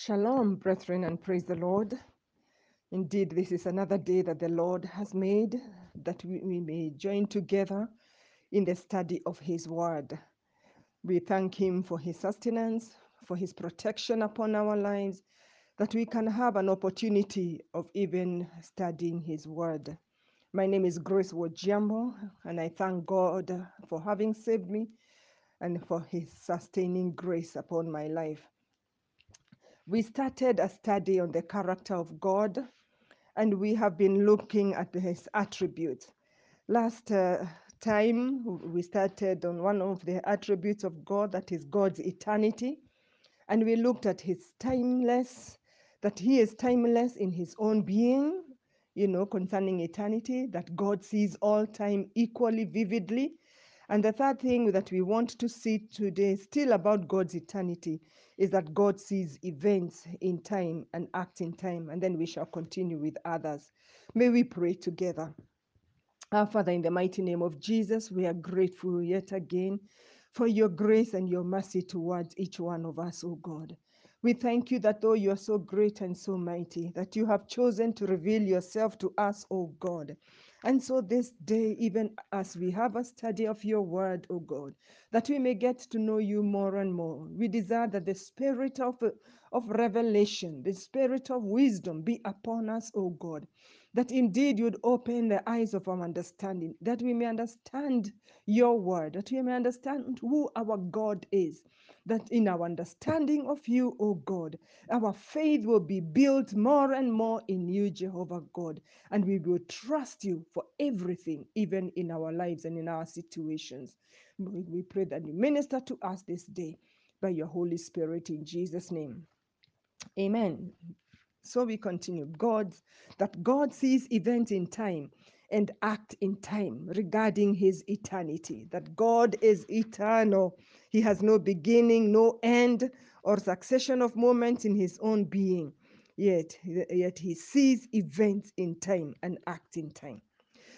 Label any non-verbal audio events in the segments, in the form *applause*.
Shalom, brethren, and praise the Lord. Indeed, this is another day that the Lord has made that we, we may join together in the study of His Word. We thank Him for His sustenance, for His protection upon our lives, that we can have an opportunity of even studying His Word. My name is Grace Wojambo, and I thank God for having saved me and for His sustaining grace upon my life. We started a study on the character of God, and we have been looking at his attributes. Last uh, time, we started on one of the attributes of God, that is God's eternity, and we looked at his timeless, that he is timeless in his own being, you know, concerning eternity, that God sees all time equally vividly. And the third thing that we want to see today, still about God's eternity, is that God sees events in time and acts in time. And then we shall continue with others. May we pray together. Our Father, in the mighty name of Jesus, we are grateful yet again for your grace and your mercy towards each one of us, O God. We thank you that though you are so great and so mighty, that you have chosen to reveal yourself to us, O God. And so this day, even as we have a study of your word, O God, that we may get to know you more and more, we desire that the spirit of, of revelation, the spirit of wisdom be upon us, O God, that indeed you'd open the eyes of our understanding, that we may understand your word, that we may understand who our God is, that in our understanding of you, O God, our faith will be built more and more in you, Jehovah God, and we will trust you for everything, even in our lives and in our situations. We pray that you minister to us this day by your Holy Spirit in Jesus' name. Amen. So we continue. God, that God sees events in time and act in time regarding his eternity. That God is eternal. He has no beginning, no end, or succession of moments in his own being. Yet, yet he sees events in time and acts in time.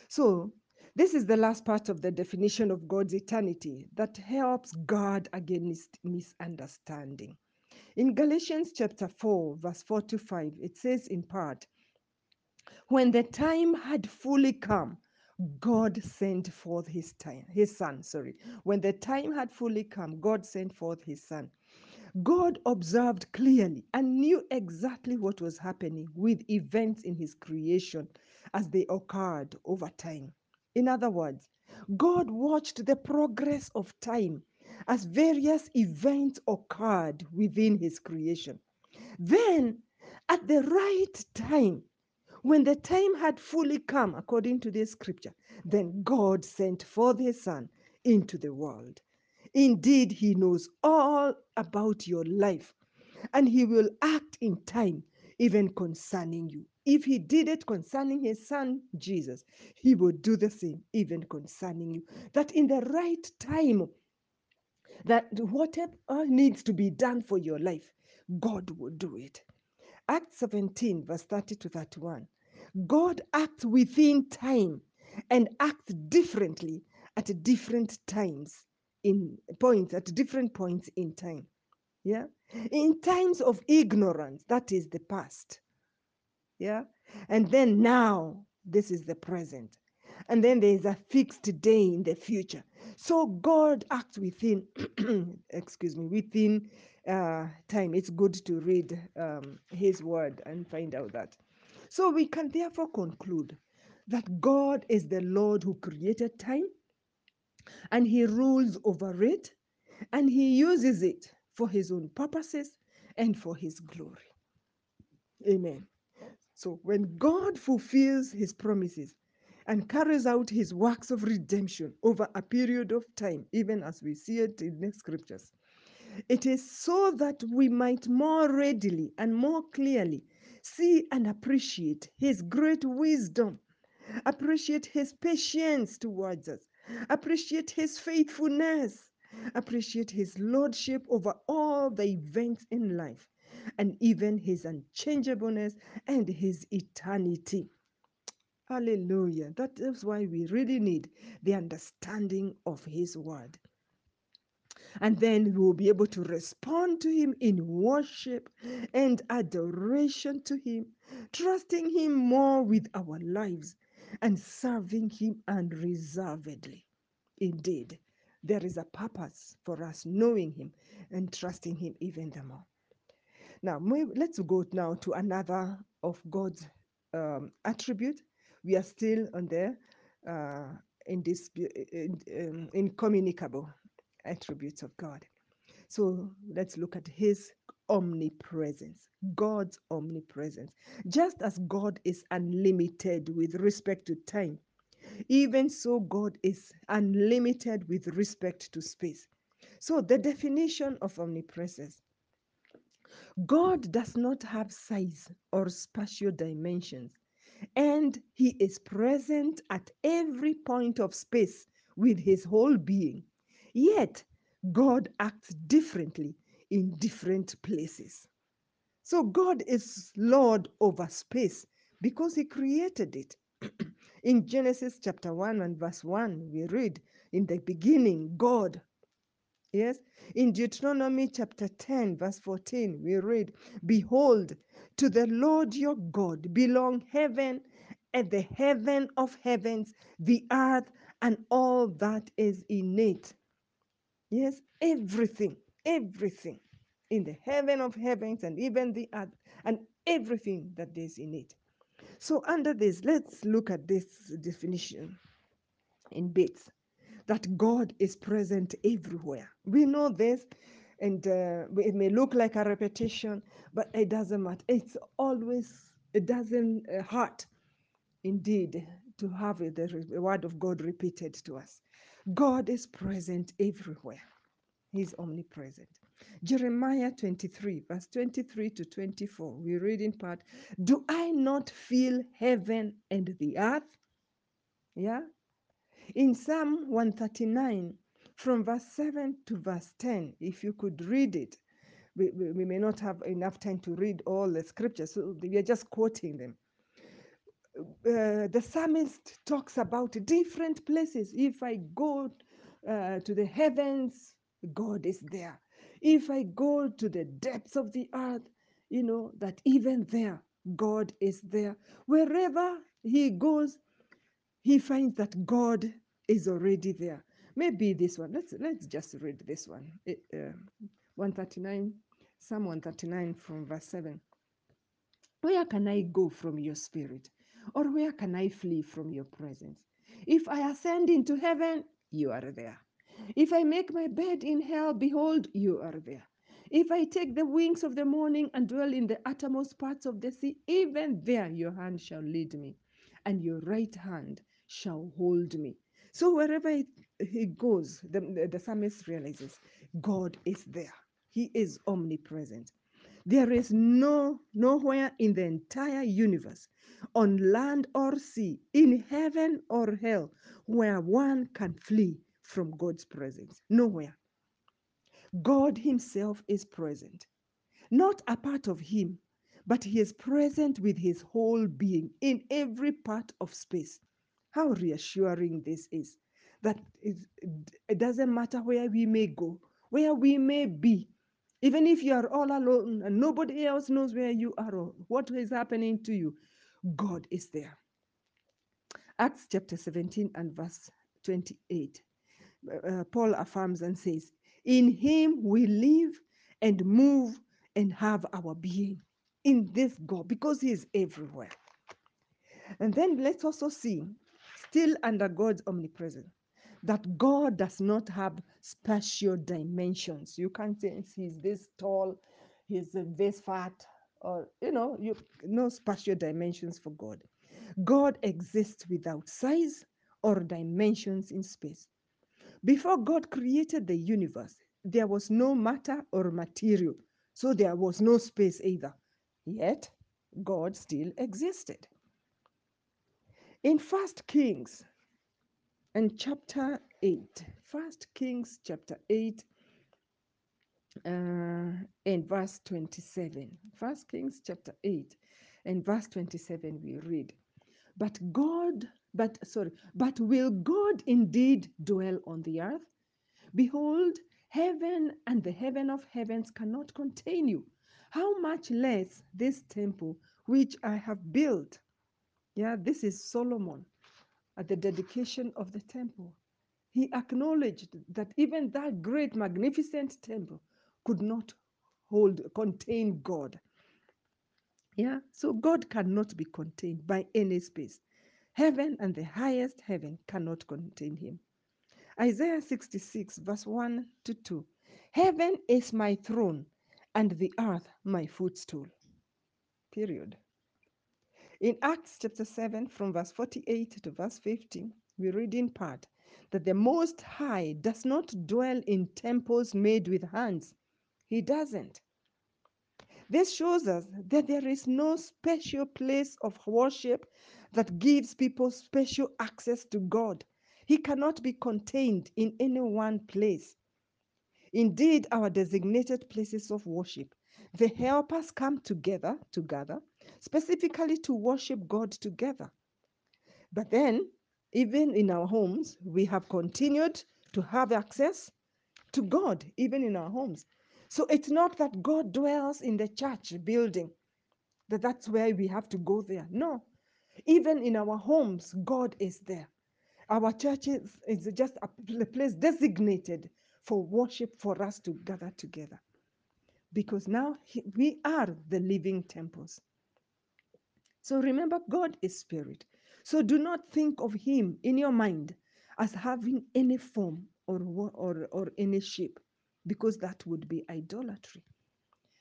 So, this is the last part of the definition of God's eternity that helps guard against misunderstanding. In Galatians chapter 4, verse 4 to 5, it says in part, When the time had fully come, God sent forth his time, his son, sorry. When the time had fully come, God sent forth his son. God observed clearly and knew exactly what was happening with events in his creation as they occurred over time. In other words, God watched the progress of time as various events occurred within his creation. Then, at the right time, when the time had fully come, according to this scripture, then God sent forth his Son into the world. Indeed, he knows all about your life, and he will act in time, even concerning you. If he did it concerning his son Jesus, he will do the same, even concerning you. That in the right time, that whatever needs to be done for your life, God will do it. Acts 17, verse 30 to 31. God acts within time and acts differently at different times in points, at different points in time. Yeah. In times of ignorance, that is the past. Yeah. And then now, this is the present. And then there is a fixed day in the future. So God acts within, *clears throat* excuse me, within uh, time. It's good to read um, His word and find out that. So we can therefore conclude that God is the Lord who created time and He rules over it and He uses it for His own purposes and for His glory. Amen. So when God fulfills his promises and carries out his works of redemption over a period of time, even as we see it in the scriptures, it is so that we might more readily and more clearly see and appreciate his great wisdom, appreciate his patience towards us, appreciate his faithfulness, appreciate his lordship over all the events in life, and even his unchangeableness and his eternity. Hallelujah. That is why we really need the understanding of his word. And then we will be able to respond to Him in worship and adoration to Him, trusting Him more with our lives and serving Him unreservedly. Indeed, there is a purpose for us knowing Him and trusting Him even the more. Now, let's go now to another of God's um, attribute. We are still on there uh, in this in, um, incommunicable attributes of God. So let's look at His omnipresence, God's omnipresence. Just as God is unlimited with respect to time, even so, God is unlimited with respect to space. So, the definition of omnipresence God does not have size or spatial dimensions, and He is present at every point of space with His whole being. Yet, God acts differently in different places. So, God is Lord over space because He created it. *clears throat* in Genesis chapter 1 and verse 1, we read, In the beginning, God Yes. In Deuteronomy chapter 10, verse 14, we read, Behold, to the Lord your God belong heaven and the heaven of heavens, the earth, and all that is in it. Yes, everything, everything in the heaven of heavens and even the earth, and everything that is in it. So, under this, let's look at this definition in bits that God is present everywhere. We know this, and uh, it may look like a repetition, but it doesn't matter. It's always, it doesn't uh, hurt, indeed, to have the word of God repeated to us. God is present everywhere, He's omnipresent. Jeremiah 23, verse 23 to 24, we read in part, Do I not feel heaven and the earth? Yeah, in Psalm 139, from verse 7 to verse 10, if you could read it, we, we, we, may not have enough time to read all the scriptures, so we are just quoting them. Uh, the psalmist talks about different places. If I go uh, to the heavens, God is there. If I go to the depths of the earth, you know, that even there, God is there. Wherever he goes, he finds that God is already there. Maybe this one. Let's let's just read this one. Uh, 139, Psalm 139 from verse 7. Where can I go from your spirit? Or where can I flee from your presence? If I ascend into heaven, you are there. If I make my bed in hell, behold, you are there. If I take the wings of the morning and dwell in the uttermost parts of the sea, even there your hand shall lead me, and your right hand shall hold me. So wherever he goes, the, the, the psalmist realizes God is there. He is omnipresent. There is no nowhere in the entire universe, on land or sea, in heaven or hell, where one can flee from God's presence. Nowhere. God Himself is present, not a part of Him, but He is present with His whole being in every part of space. How reassuring this is that it doesn't matter where we may go, where we may be, even if you are all alone and nobody else knows where you are or what is happening to you, God is there. Acts chapter 17 and verse 28. Uh, Paul affirms and says, In him we live and move and have our being in this God because he is everywhere. And then let's also see, still under God's omnipresence, that God does not have spatial dimensions. You can't say he's this tall, he's this fat, or you know, you no spatial dimensions for God. God exists without size or dimensions in space. Before God created the universe, there was no matter or material, so there was no space either. Yet, God still existed. In First Kings and chapter 8, First Kings chapter 8 uh, and verse 27. First Kings chapter 8 and verse 27 we read, But God, but sorry, but will God indeed dwell on the earth? Behold, Heaven and the heaven of heavens cannot contain you. How much less this temple which I have built? Yeah, this is Solomon at the dedication of the temple. He acknowledged that even that great, magnificent temple could not hold, contain God. Yeah, so God cannot be contained by any space. Heaven and the highest heaven cannot contain him. Isaiah 66, verse 1 to 2. Heaven is my throne, and the earth my footstool. Period. In Acts chapter 7, from verse 48 to verse 50, we read in part that the Most High does not dwell in temples made with hands. He doesn't. This shows us that there is no special place of worship that gives people special access to God. He cannot be contained in any one place. Indeed, our designated places of worship, they helpers come together, together, specifically to worship God together. But then, even in our homes, we have continued to have access to God, even in our homes. So it's not that God dwells in the church building, that that's where we have to go there. No. Even in our homes, God is there. Our church is, is just a place designated for worship for us to gather together. Because now he- we are the living temples. So remember, God is spirit. So do not think of him in your mind as having any form or, or, or any shape, because that would be idolatry.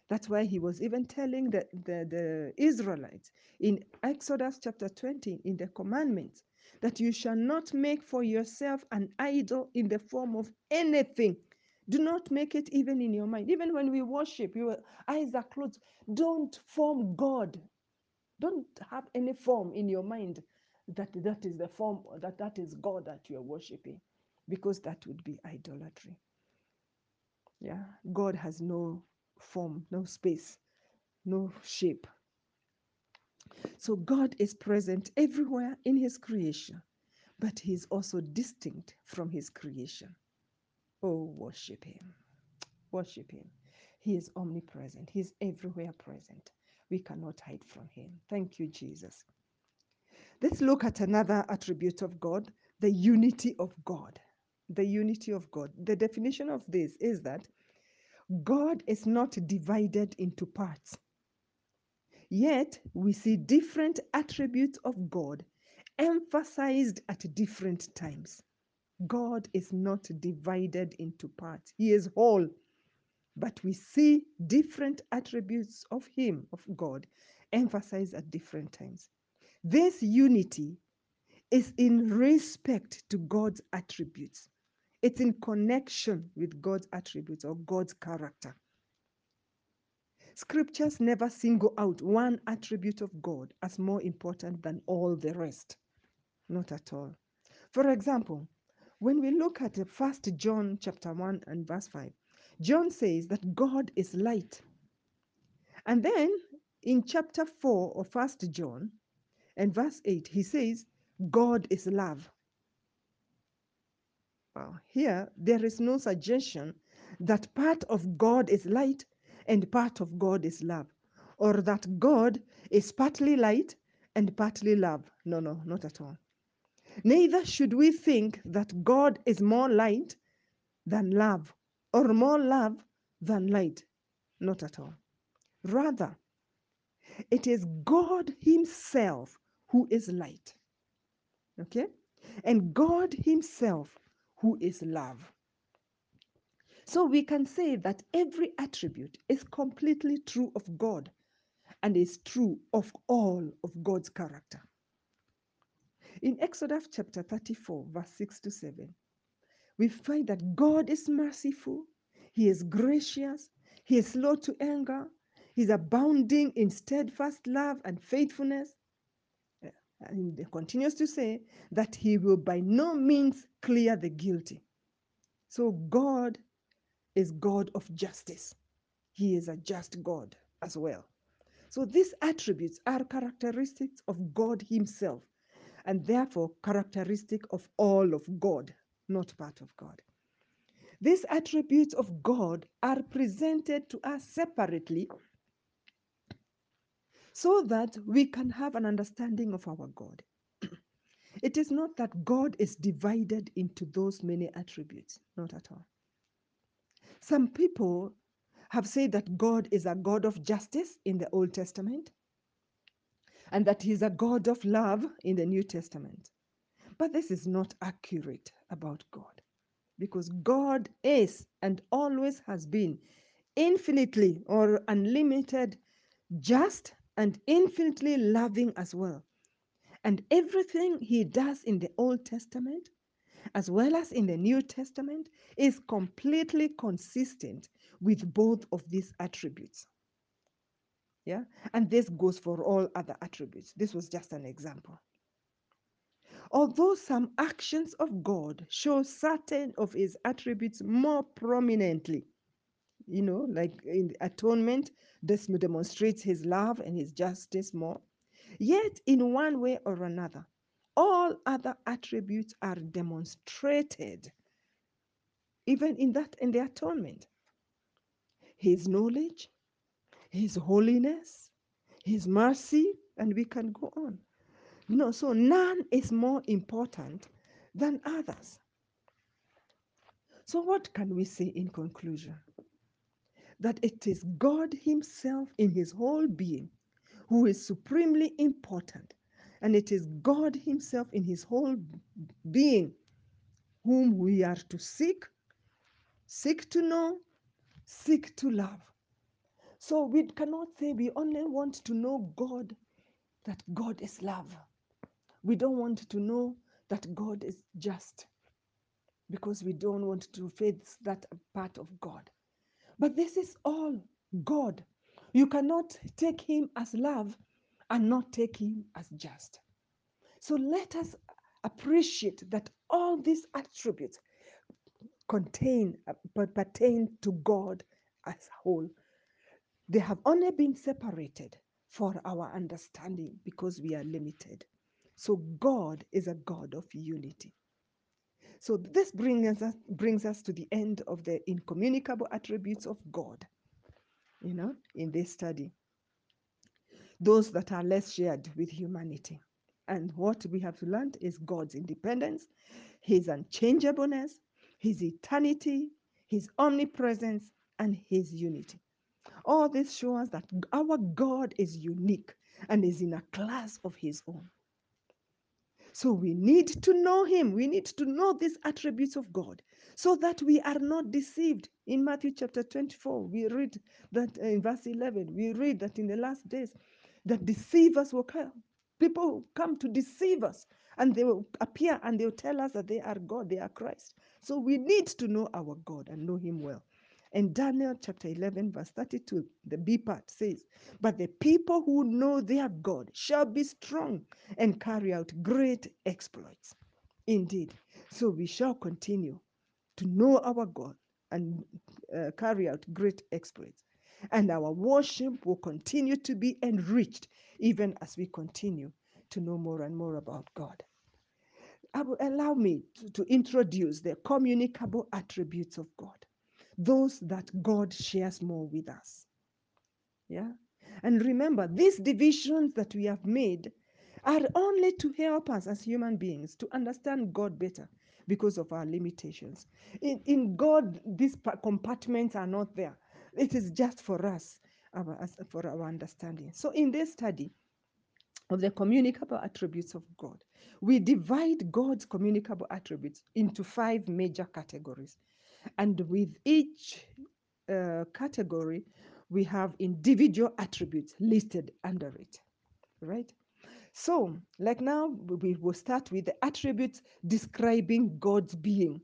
That's why he was even telling the, the, the Israelites in Exodus chapter 20, in the commandments, that you shall not make for yourself an idol in the form of anything. Do not make it even in your mind. Even when we worship, your eyes are closed. Don't form God don't have any form in your mind that that is the form that that is god that you are worshiping because that would be idolatry yeah god has no form no space no shape so god is present everywhere in his creation but he is also distinct from his creation oh worship him worship him he is omnipresent he is everywhere present we cannot hide from him thank you jesus Let's look at another attribute of God the unity of God. The unity of God. The definition of this is that God is not divided into parts. Yet we see different attributes of God emphasized at different times. God is not divided into parts, He is whole. But we see different attributes of Him, of God, emphasized at different times. This unity is in respect to God's attributes. It's in connection with God's attributes or God's character. Scriptures never single out one attribute of God as more important than all the rest. Not at all. For example, when we look at First John chapter 1 and verse 5, John says that God is light. And then in chapter 4 of First John and verse 8, he says, God is love. Wow. Here, there is no suggestion that part of God is light and part of God is love, or that God is partly light and partly love. No, no, not at all. Neither should we think that God is more light than love, or more love than light. Not at all. Rather, it is God Himself who is light. Okay? And God Himself who is love. So we can say that every attribute is completely true of God and is true of all of God's character. In Exodus chapter 34, verse 6 to 7, we find that God is merciful, He is gracious, He is slow to anger, He's abounding in steadfast love and faithfulness. And he continues to say that He will by no means clear the guilty. So God is God of justice. He is a just God as well. So these attributes are characteristics of God Himself and therefore characteristic of all of God, not part of God. These attributes of God are presented to us separately so that we can have an understanding of our God. *clears throat* It is not that God is divided into those many attributes, not at all. Some people have said that God is a God of justice in the Old Testament and that He's a God of love in the New Testament. But this is not accurate about God because God is and always has been infinitely or unlimited just and infinitely loving as well. And everything he does in the Old Testament, as well as in the New Testament, is completely consistent with both of these attributes. Yeah. And this goes for all other attributes. This was just an example. Although some actions of God show certain of his attributes more prominently, you know, like in atonement, this demonstrates his love and his justice more. Yet, in one way or another, all other attributes are demonstrated, even in that in the atonement. His knowledge, his holiness, his mercy, and we can go on. You know, so none is more important than others. So, what can we say in conclusion? That it is God Himself in His whole being who is supremely important, and it is God Himself in His whole being whom we are to seek, seek to know, seek to love. So, we cannot say we only want to know God, that God is love. We don't want to know that God is just because we don't want to face that part of God. But this is all God. You cannot take him as love and not take him as just. So let us appreciate that all these attributes contain but pertain to God as a whole. They have only been separated for our understanding because we are limited. So God is a God of unity. So this brings us brings us to the end of the incommunicable attributes of God. You know, in this study, those that are less shared with humanity. And what we have learned is God's independence, His unchangeableness, His eternity, His omnipresence, and His unity. All this shows that our God is unique and is in a class of His own. So we need to know him. We need to know these attributes of God so that we are not deceived. In Matthew chapter 24, we read that uh, in verse 11, we read that in the last days, that deceivers will come. People come to deceive us and they will appear and they'll tell us that they are God, they are Christ. So we need to know our God and know him well. In Daniel chapter 11, verse 32, the B part says, But the people who know their God shall be strong and carry out great exploits. Indeed. So we shall continue to know our God and uh, carry out great exploits. And our worship will continue to be enriched even as we continue to know more and more about God. Will allow me to, to introduce the communicable attributes of God, those that God shares more with us. Yeah. And remember, these divisions that we have made are only to help us as human beings to understand God better because of our limitations. In, in God, these compartments are not there. It is just for us, our, for our understanding. So, in this study, of the communicable attributes of God. We divide God's communicable attributes into five major categories. And with each uh, category, we have individual attributes listed under it, right? So, like now, we will start with the attributes describing God's being.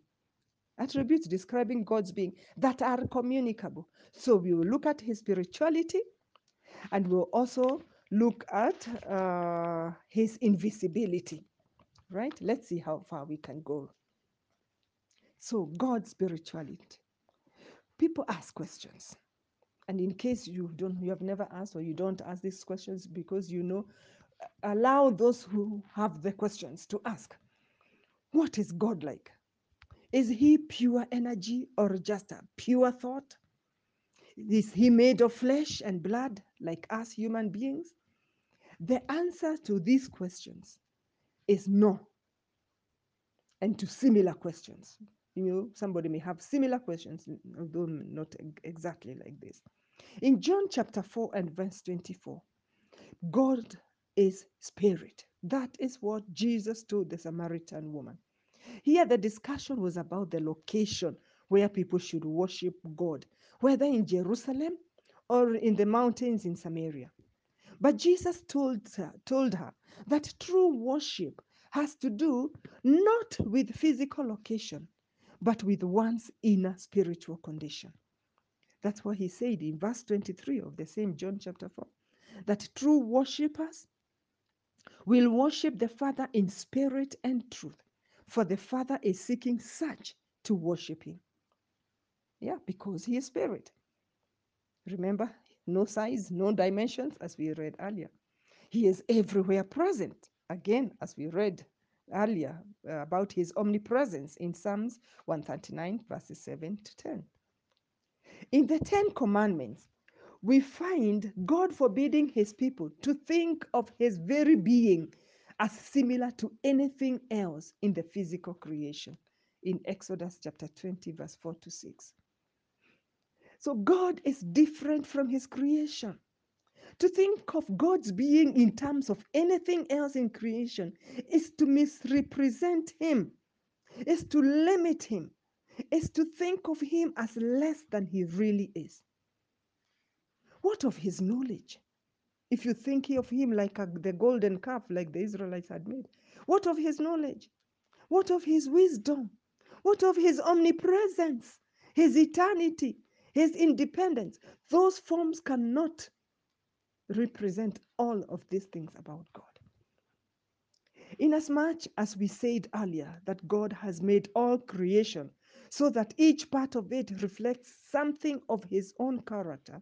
Attributes describing God's being that are communicable. So, we will look at his spirituality, and we'll also look at uh, his invisibility, right? Let's see how far we can go. So, God's spirituality. People ask questions. And in case you don't, you have never asked or you don't ask these questions because you know, allow those who have the questions to ask, what is God like? Is he pure energy or just a pure thought? Is he made of flesh and blood like us human beings? The answer to these questions is no. And to similar questions. You know, somebody may have similar questions, although not exactly like this. In John chapter 4 and verse 24, God is spirit. That is what Jesus told the Samaritan woman. Here, the discussion was about the location where people should worship God, whether in Jerusalem or in the mountains in Samaria. But Jesus told her, told her that true worship has to do not with physical location, but with one's inner spiritual condition. That's what he said in verse 23 of the same John chapter 4 that true worshippers will worship the Father in spirit and truth, for the Father is seeking such to worship him. Yeah, because he is spirit. Remember, no size, no dimensions, as we read earlier. He is everywhere present. Again, as we read earlier uh, about his omnipresence in Psalms 139, verses 7 to 10. In the Ten Commandments, we find God forbidding his people to think of his very being as similar to anything else in the physical creation in Exodus chapter 20, verse 4 to 6. So God is different from his creation. To think of God's being in terms of anything else in creation is to misrepresent him, is to limit him, is to think of him as less than he really is. What of his knowledge? If you think of him like a, the golden calf, like the Israelites had made, what of his knowledge? What of his wisdom? What of his omnipresence, his eternity, his independence? Those forms cannot represent all of these things about God. Inasmuch as we said earlier that God has made all creation so that each part of it reflects something of his own character,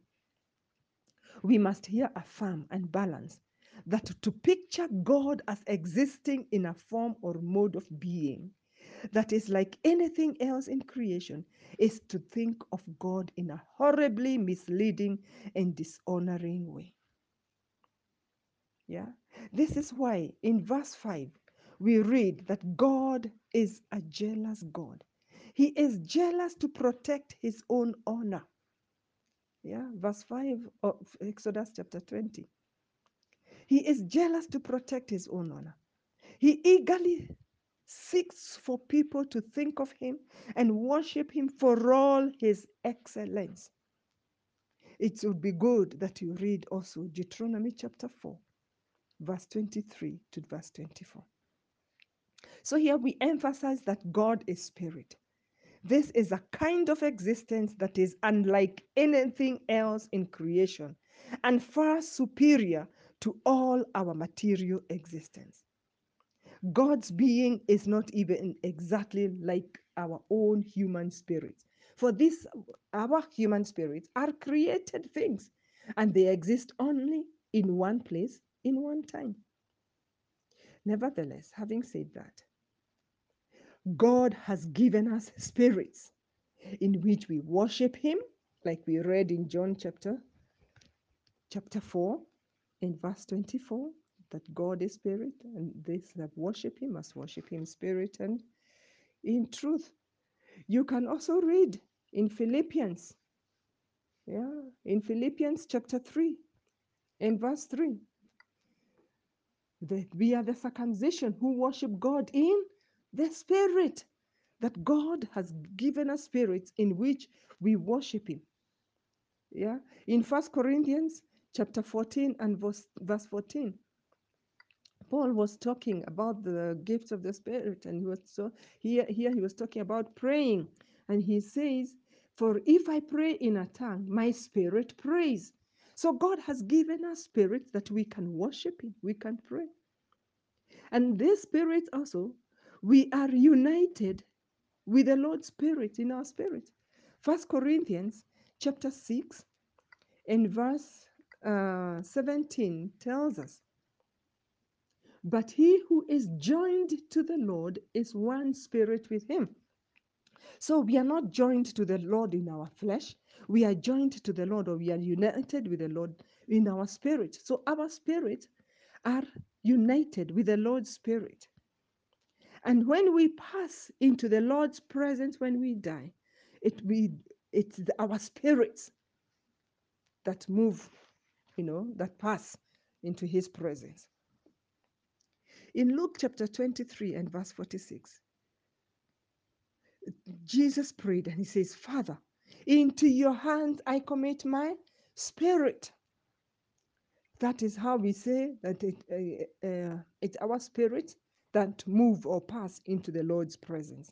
we must here affirm and balance that to picture God as existing in a form or mode of being that is like anything else in creation is to think of God in a horribly misleading and dishonoring way. Yeah. This is why in verse 5 we read that God is a jealous God. He is jealous to protect his own honor. Yeah, verse 5 of Exodus chapter 20. He is jealous to protect his own honor. He eagerly seeks for people to think of him and worship him for all his excellence. It would be good that you read also Deuteronomy chapter 4, verse 23 to verse 24. So here we emphasize that God is spirit. This is a kind of existence that is unlike anything else in creation and far superior to all our material existence. God's being is not even exactly like our own human spirits. For this, our human spirits are created things and they exist only in one place, in one time. Nevertheless, having said that, God has given us spirits in which we worship him, like we read in John chapter chapter 4 in verse 24 that God is spirit and these that worship him must worship him spirit and in truth. You can also read in Philippians. Yeah, in Philippians chapter 3 in verse 3 that we are the circumcision who worship God in the spirit that God has given us spirits in which we worship him. Yeah. In First Corinthians chapter 14 and verse, verse 14. Paul was talking about the gifts of the Spirit, and he was so here, here he was talking about praying. And he says, For if I pray in a tongue, my spirit prays. So God has given us spirits that we can worship him, we can pray. And these spirits also, we are united with the Lord's Spirit in our spirit. First Corinthians chapter 6 and verse uh, 17 tells us, But he who is joined to the Lord is one spirit with him. So we are not joined to the Lord in our flesh. We are joined to the Lord, or we are united with the Lord in our spirit. So our spirit are united with the Lord's spirit. And when we pass into the Lord's presence when we die, it we it's our spirits that move, you know, that pass into his presence. In Luke chapter 23 and verse 46, Jesus prayed and he says, Father, into your hands I commit my spirit. That is how we say that it, uh, uh, it's our spirit that move or pass into the Lord's presence.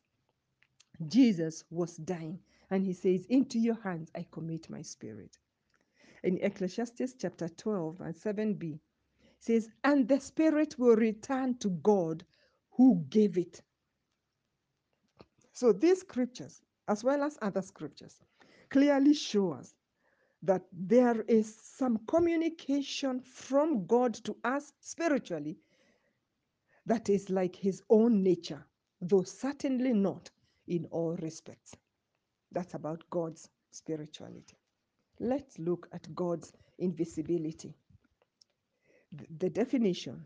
Jesus was dying and he says, Into your hands I commit my spirit. In Ecclesiastes chapter 12 and 7b, says, And the spirit will return to God who gave it. So these scriptures, as well as other scriptures, clearly show us that there is some communication from God to us spiritually that is like his own nature, though certainly not in all respects. That's about God's spirituality. Let's look at God's invisibility. Th- The definition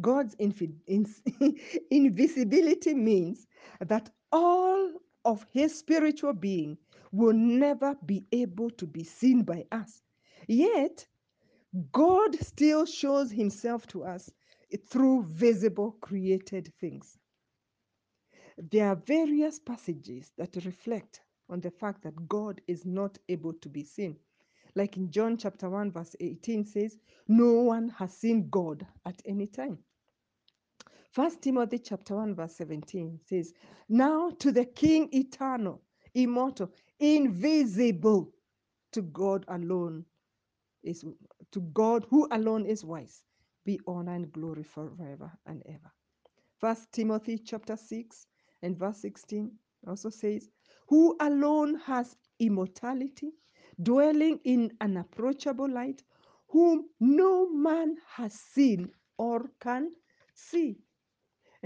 God's ins- *laughs* invisibility means that all of his spiritual being will never be able to be seen by us. Yet, God still shows himself to us through visible created things. There are various passages that reflect on the fact that God is not able to be seen. Like in John chapter 1, verse 18 says, No one has seen God at any time. First Timothy chapter 1, verse 17 says, Now to the King eternal, immortal, invisible, to God alone is to God who alone is wise, be honor and glory forever and ever. First Timothy chapter 6 and verse 16 also says, Who alone has immortality, dwelling in an approachable light, whom no man has seen or can see.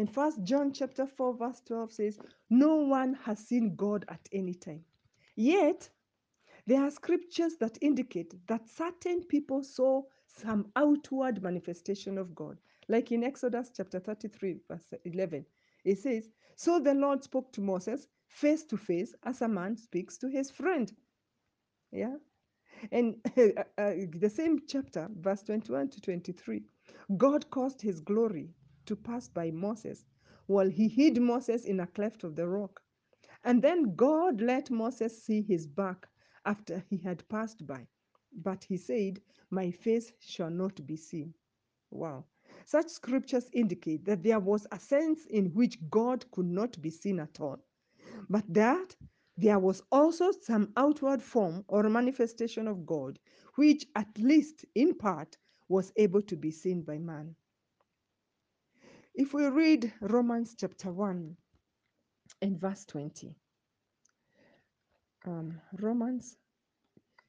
And first John chapter 4, verse 12 says, No one has seen God at any time. Yet there are scriptures that indicate that certain people saw some outward manifestation of God. Like in Exodus chapter 33, verse 11, it says, So the Lord spoke to Moses face to face as a man speaks to his friend. Yeah. And *laughs* uh, uh, the same chapter, verse 21 to 23, God caused his glory to pass by Moses while he hid Moses in a cleft of the rock. And then God let Moses see his back after he had passed by. But he said, My face shall not be seen. Wow. Such scriptures indicate that there was a sense in which God could not be seen at all, but that there was also some outward form or manifestation of God, which, at least in part, was able to be seen by man. If we read Romans chapter 1 and verse 20, um, Romans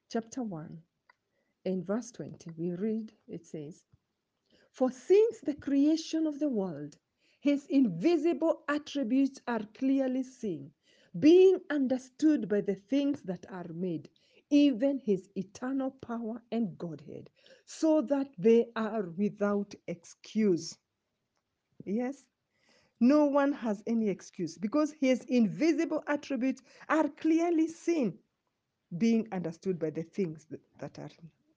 chapter 1 in verse 20, we read, it says, For since the creation of the world, his invisible attributes are clearly seen, being understood by the things that are made, even his eternal power and Godhead, so that they are without excuse. Yes, no one has any excuse because his invisible attributes are clearly seen, being understood by the things that, are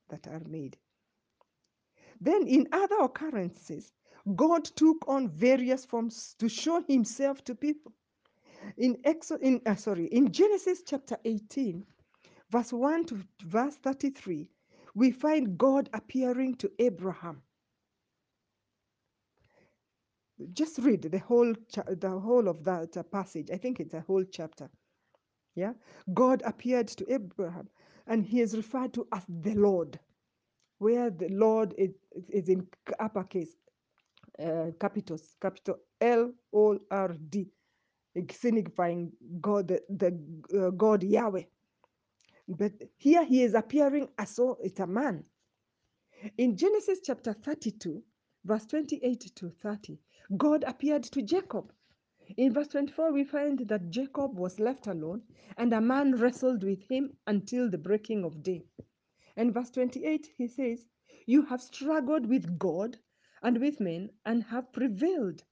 that are made. Then, in other occurrences, God took on various forms to show Himself to people. In Exo, in uh, sorry, in Genesis chapter 18, verse 1 to verse 33, we find God appearing to Abraham. Just read the whole cha- the whole of that uh, passage. I think it's a whole chapter. Yeah, God appeared to Abraham, and He is referred to as the Lord, where the Lord is, is in uppercase uh, capitals, capital L O R D, signifying God, the, the uh, God Yahweh. But here he is appearing as though it's a man. In Genesis chapter 32, verse 28 to 30, God appeared to Jacob. In verse 24, we find that Jacob was left alone, and a man wrestled with him until the breaking of day. And verse 28, he says, You have struggled with God and with men and have prevailed.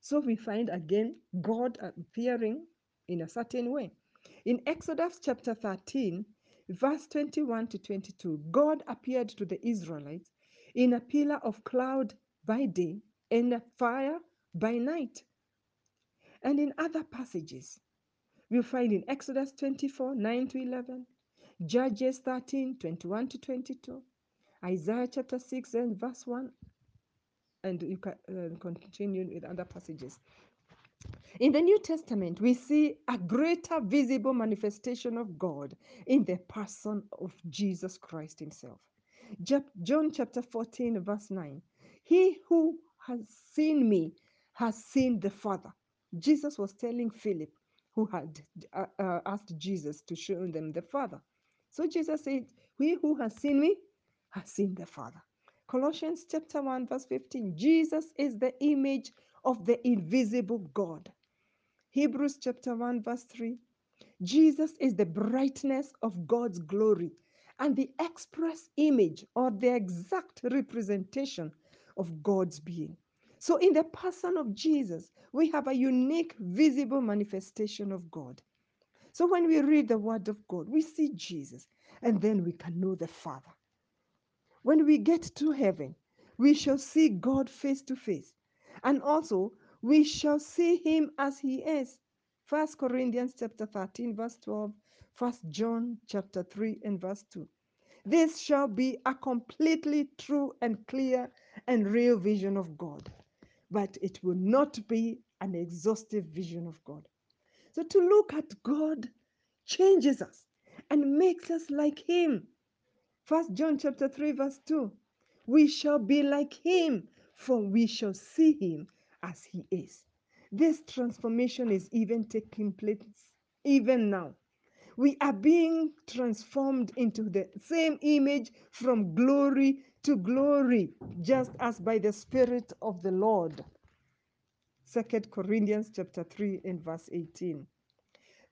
So we find again God appearing in a certain way. In Exodus chapter 13, verse 21 to 22, God appeared to the Israelites in a pillar of cloud by day and fire by night. And in other passages, we find in Exodus 24 9 to 11, Judges 13 21 to 22, Isaiah chapter 6 and verse 1, and you can uh, continue with other passages. In the New Testament, we see a greater visible manifestation of God in the person of Jesus Christ Himself. John chapter 14, verse 9 He who has seen me has seen the Father. Jesus was telling Philip, who had uh, uh, asked Jesus to show them the Father. So Jesus said, He who has seen me has seen the Father. Colossians chapter 1, verse 15 Jesus is the image of the invisible God. Hebrews chapter 1, verse 3 Jesus is the brightness of God's glory and the express image or the exact representation of God's being. So, in the person of Jesus, we have a unique, visible manifestation of God. So, when we read the Word of God, we see Jesus and then we can know the Father. When we get to heaven, we shall see God face to face. And also, we shall see him as he is. First Corinthians chapter 13, verse 12, First John chapter 3 and verse 2. This shall be a completely true and clear and real vision of God. But it will not be an exhaustive vision of God. So to look at God changes us and makes us like him. First John chapter 3, verse 2. We shall be like him, for we shall see him as he is. This transformation is even taking place even now. We are being transformed into the same image from glory to glory, just as by the Spirit of the Lord. Second Corinthians chapter 3 and verse 18.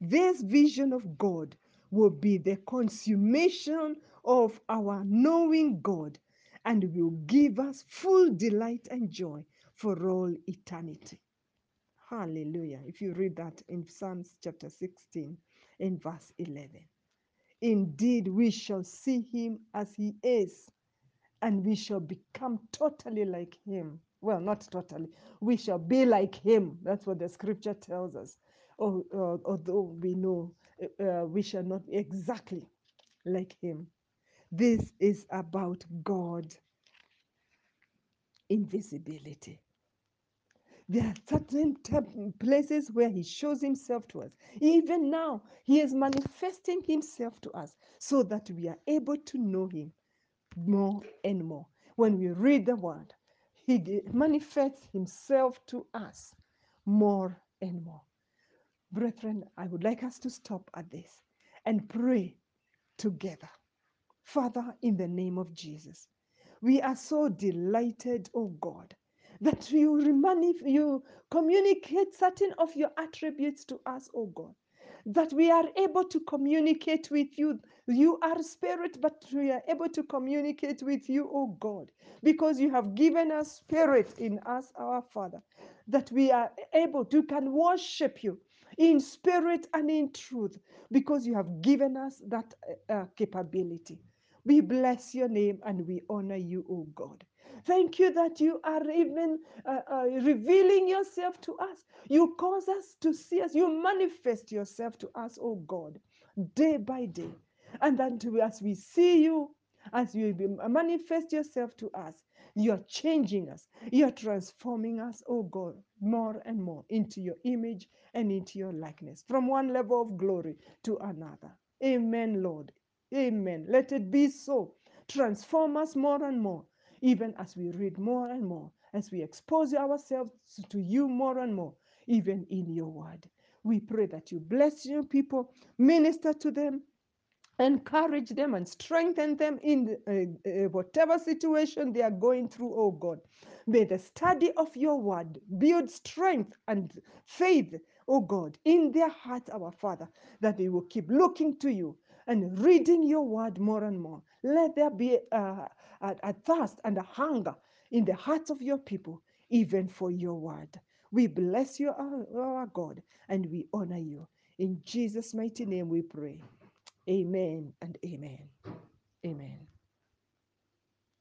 This vision of God will be the consummation of our knowing God and will give us full delight and joy for all eternity. Hallelujah. If you read that in Psalms chapter 16 in verse 11. Indeed, we shall see him as he is, and we shall become totally like him. Well, not totally. We shall be like him. That's what the scripture tells us. Oh, uh, although we know uh, uh, we shall not exactly like him. This is about God invisibility. There are certain places where He shows Himself to us. Even now, He is manifesting Himself to us so that we are able to know Him more and more. When we read the Word, He manifests Himself to us more and more. Brethren, I would like us to stop at this and pray together. Father, in the name of Jesus, we are so delighted, oh God, that you, remani- you communicate certain of your attributes to us, oh God. That we are able to communicate with you. You are spirit, but we are able to communicate with you, oh God, because you have given us spirit in us, our Father, that we are able to can worship you in spirit and in truth, because you have given us that uh, uh, capability. We bless your name and we honor you, O God. Thank you that you are even uh, uh, revealing yourself to us. You cause us to see us. You manifest yourself to us, O God, day by day. And that as we see you, as you manifest yourself to us, you're changing us. You're transforming us, oh God, more and more into your image and into your likeness, from one level of glory to another. Amen, Lord. Amen. Let it be so. Transform us more and more, even as we read more and more, as we expose ourselves to you more and more, even in your word. We pray that you bless your people, minister to them, encourage them and strengthen them in uh, uh, whatever situation they are going through, oh God. May the study of your word build strength and faith, oh God, in their hearts, our Father, that they will keep looking to you and reading your word more and more. Let there be a, a, a thirst and a hunger in the hearts of your people, even for your word. We bless you, our, our God, and we honor you. In Jesus' mighty name we pray. Amen and amen. Amen.